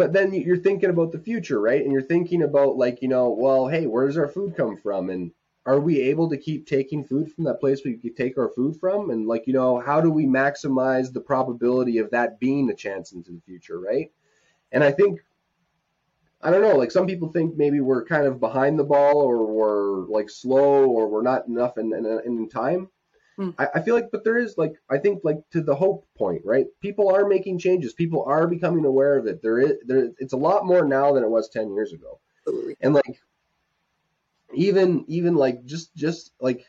but then you're thinking about the future, right? And you're thinking about like, you know, well, hey, where does our food come from? And are we able to keep taking food from that place we could take our food from? And like, you know, how do we maximize the probability of that being a chance into the future, right? And I think I don't know, like some people think maybe we're kind of behind the ball or we're like slow or we're not enough in, in, in time. Hmm. I, I, feel like, but there is like, I think like to the hope point, right? People are making changes. People are becoming aware of it. There is, there, it's a lot more now than it was 10 years ago. And like, even, even like, just, just like,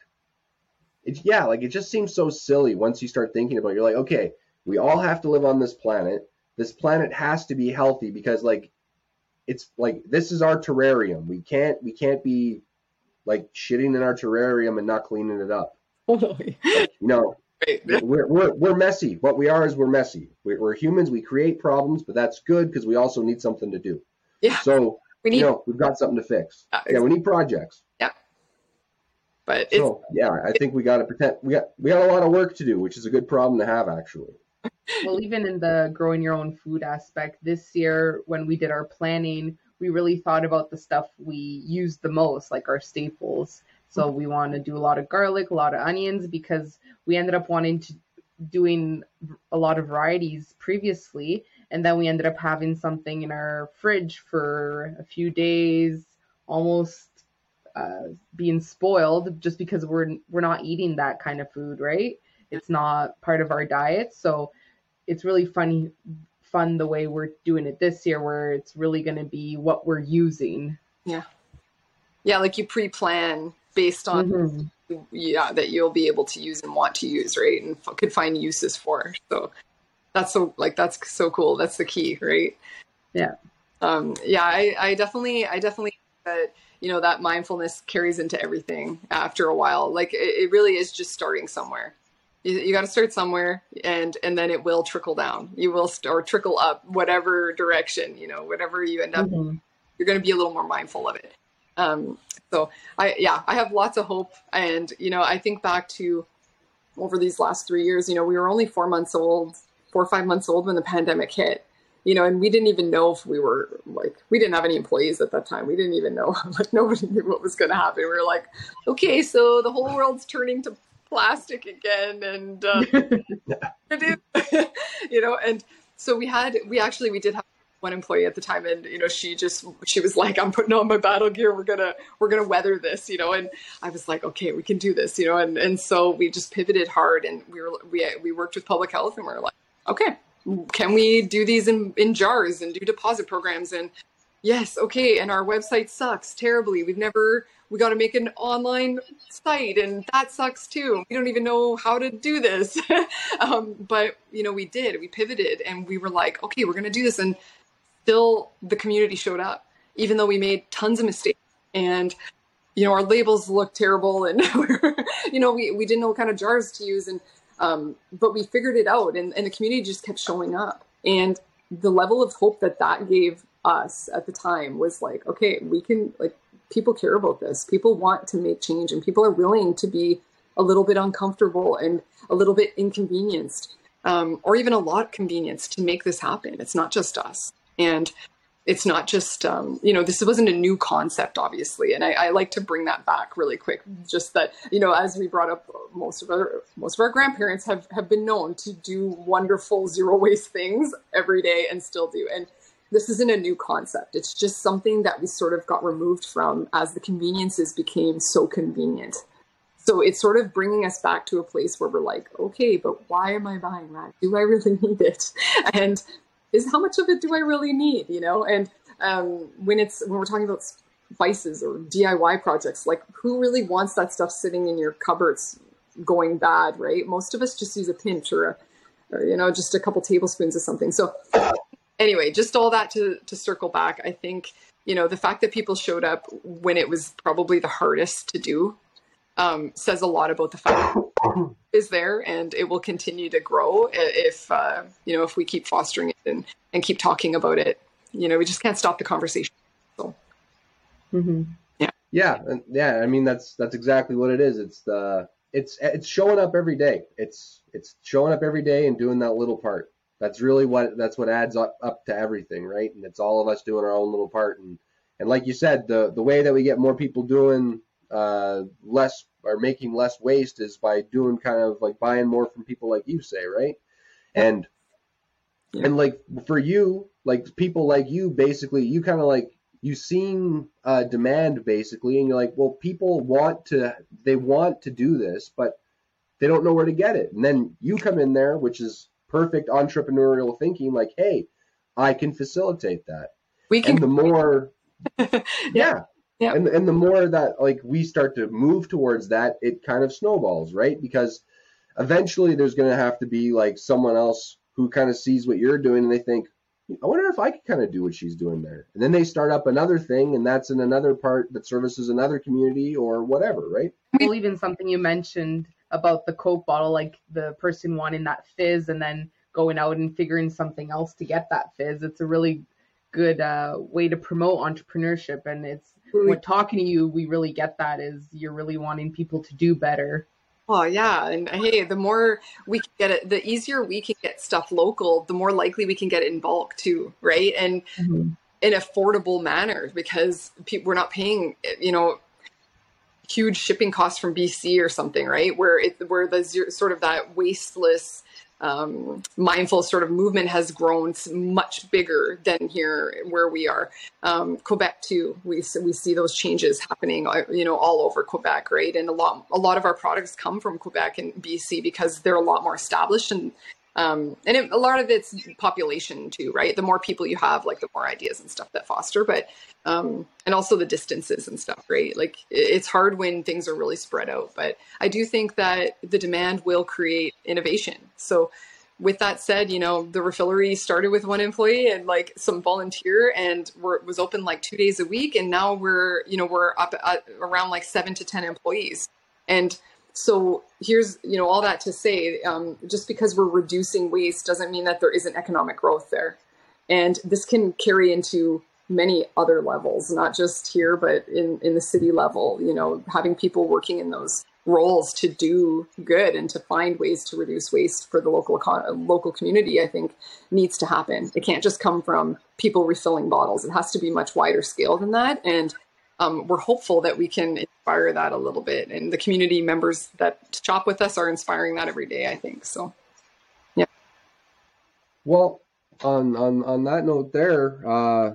it's, yeah, like it just seems so silly once you start thinking about it. You're like, okay, we all have to live on this planet. This planet has to be healthy because like, it's like, this is our terrarium. We can't, we can't be like shitting in our terrarium and not cleaning it up Totally. no, we're, we're, we're messy. What we are is we're messy. We're, we're humans. We create problems, but that's good because we also need something to do. Yeah. So we need, you know, we've got something to fix. Uh, yeah, we need projects. Yeah. But so yeah, I think we got to pretend we got we got a lot of work to do, which is a good problem to have actually. well, even in the growing your own food aspect, this year when we did our planning, we really thought about the stuff we use the most, like our staples. So we want to do a lot of garlic, a lot of onions, because we ended up wanting to doing a lot of varieties previously, and then we ended up having something in our fridge for a few days, almost uh, being spoiled, just because we're we're not eating that kind of food, right? It's not part of our diet, so it's really funny fun the way we're doing it this year, where it's really going to be what we're using. Yeah, yeah, like you pre-plan based on. Mm-hmm yeah that you'll be able to use and want to use right and f- could find uses for so that's so like that's so cool. That's the key right? Yeah. Um yeah i i definitely i definitely that you know that mindfulness carries into everything after a while. Like it, it really is just starting somewhere. You, you got to start somewhere and and then it will trickle down. You will st- or trickle up whatever direction you know whatever you end up mm-hmm. you're going to be a little more mindful of it. Um so i yeah i have lots of hope and you know i think back to over these last three years you know we were only four months old four or five months old when the pandemic hit you know, and we didn't even know if we were like, we didn't have any employees at that time. We didn't even know, like, nobody knew what was going to happen. We were like, okay, so the whole world's turning to plastic again, and uh, you know, and so we had, we actually, we did have one employee at the time, and you know, she just, she was like, I'm putting on my battle gear. We're gonna, we're gonna weather this, you know, and I was like, okay, we can do this, you know, and and so we just pivoted hard, and we were, we we worked with public health, and we are like, okay can we do these in, in jars and do deposit programs and yes okay and our website sucks terribly. We've never we got to make an online site and that sucks too. We don't even know how to do this. Um, but you know we did we pivoted and we were like okay we're going to do this. And still the community showed up even though we made tons of mistakes and you know our labels looked terrible and you know we, we didn't know what kind of jars to use and um, but we figured it out, and, and the community just kept showing up. And the level of hope that that gave us at the time was like, okay, we can like people care about this. People want to make change, and people are willing to be a little bit uncomfortable and a little bit inconvenienced, um, or even a lot convenienced to make this happen. It's not just us. And it's not just um, you know this wasn't a new concept obviously and I, I, like to bring that back really quick just that you know as we brought up most of our most of our grandparents have have been known to do wonderful zero waste things every day and still do and this isn't a new concept. It's just something that we sort of got removed from as the conveniences became so convenient. So it's sort of bringing us back to a place where we're like okay but why am i buying that? Do i really need it? And is how much of it do I really need? You know, and um, when it's when we're talking about vices or DIY projects, like who really wants that stuff sitting in your cupboards going bad, right? Most of us just use a pinch or a, or, you know, just a couple tablespoons of something. So anyway, just all that to to circle back, I think you know the fact that people showed up when it was probably the hardest to do um, says a lot about the fact is there and it will continue to grow if uh, you know if we keep fostering it and, and keep talking about it. You know we just can't stop the conversation. So. Mm-hmm. yeah. Yeah yeah i mean that's that's exactly what it is. It's the it's it's showing up every day. It's it's showing up every day and doing that little part. That's really what that's what adds up, up to everything right? And it's all of us doing our own little part. And and like you said the the way that we get more people doing uh, less or making less waste is by doing kind of like buying more from people like you say, right? And yeah. and like for you, like people like you, basically, you kind of like you seen uh, demand basically, and you're like, well, people want to, they want to do this, but they don't know where to get it. And then you come in there, which is perfect entrepreneurial thinking, like, hey, I can facilitate that. We can. And the more, yeah, yeah. And and the more that like we start to move towards that, it kind of snowballs, right? Because eventually there's going to have to be like someone else who kind of sees what you're doing and they think, I wonder if I could kind of do what she's doing there. And then they start up another thing, and that's in another part that services another community or whatever, right? Well, even something you mentioned about the Coke bottle, like the person wanting that fizz and then going out and figuring something else to get that fizz. It's a really good uh, way to promote entrepreneurship, and it's when talking to you, we really get that is you're really wanting people to do better. Oh yeah, and hey, the more we can get it, the easier we can get stuff local, the more likely we can get it in bulk too, right? And mm-hmm. an affordable manner because people, we're not paying, you know, huge shipping costs from BC or something, right? Where it where the sort of that wasteless um, mindful sort of movement has grown much bigger than here where we are. Um, Quebec too, we we see those changes happening, uh, you know, all over Quebec, right? And a lot a lot of our products come from Quebec and BC because they're a lot more established and um, and it, a lot of it's population too, right? The more people you have, like the more ideas and stuff that foster, but um, and also the distances and stuff, right? Like it's hard when things are really spread out, but I do think that the demand will create innovation. So with that said, you know, the refillery started with one employee and like some volunteer and was open like two days a week. And now we're, you know, we're up at around like seven to 10 employees. And so here's, you know, all that to say, um, just because we're reducing waste doesn't mean that there isn't economic growth there. And this can carry into many other levels, not just here, but in, in the city level, you know, having people working in those roles to do good and to find ways to reduce waste for the local local community i think needs to happen. It can't just come from people refilling bottles. It has to be much wider scale than that. And um, we're hopeful that we can inspire that a little bit and the community members that shop with us are inspiring that every day i think so yeah well on on on that note there uh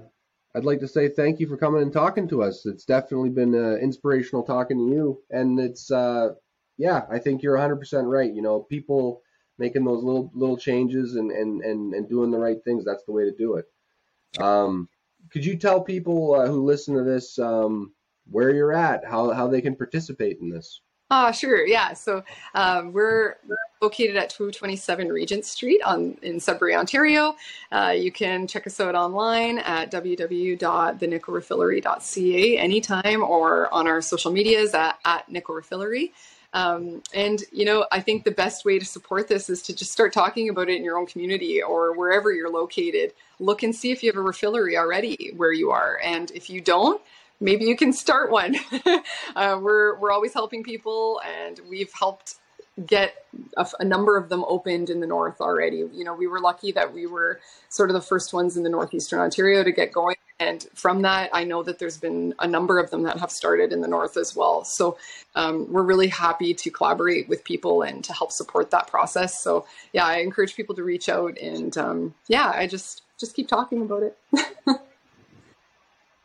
I'd like to say thank you for coming and talking to us. It's definitely been uh, inspirational talking to you, and it's uh, yeah, I think you're 100% right. You know, people making those little little changes and and and, and doing the right things. That's the way to do it. Um, could you tell people uh, who listen to this um, where you're at, how how they can participate in this? Ah, sure. Yeah. So um, we're located at 227 Regent Street on in Sudbury, Ontario. Uh, you can check us out online at www.thenickelrefillery.ca anytime or on our social medias at, at Nickel Refillery. Um, and you know, I think the best way to support this is to just start talking about it in your own community or wherever you're located. Look and see if you have a refillery already where you are, and if you don't, maybe you can start one. uh, we're we're always helping people, and we've helped get a, a, number of them opened in the north already. You know, we were lucky that we were sort of the first ones in the northeastern Ontario to get going. And from that, I know that there's been a number of them that have started in the north as well. So um, we're really happy to collaborate with people and to help support that process. So yeah, I encourage people to reach out and um, yeah, I just just keep talking about it.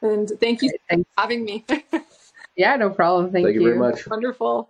And thank you for having me. yeah, no problem. Thank, thank you. you very much. Wonderful.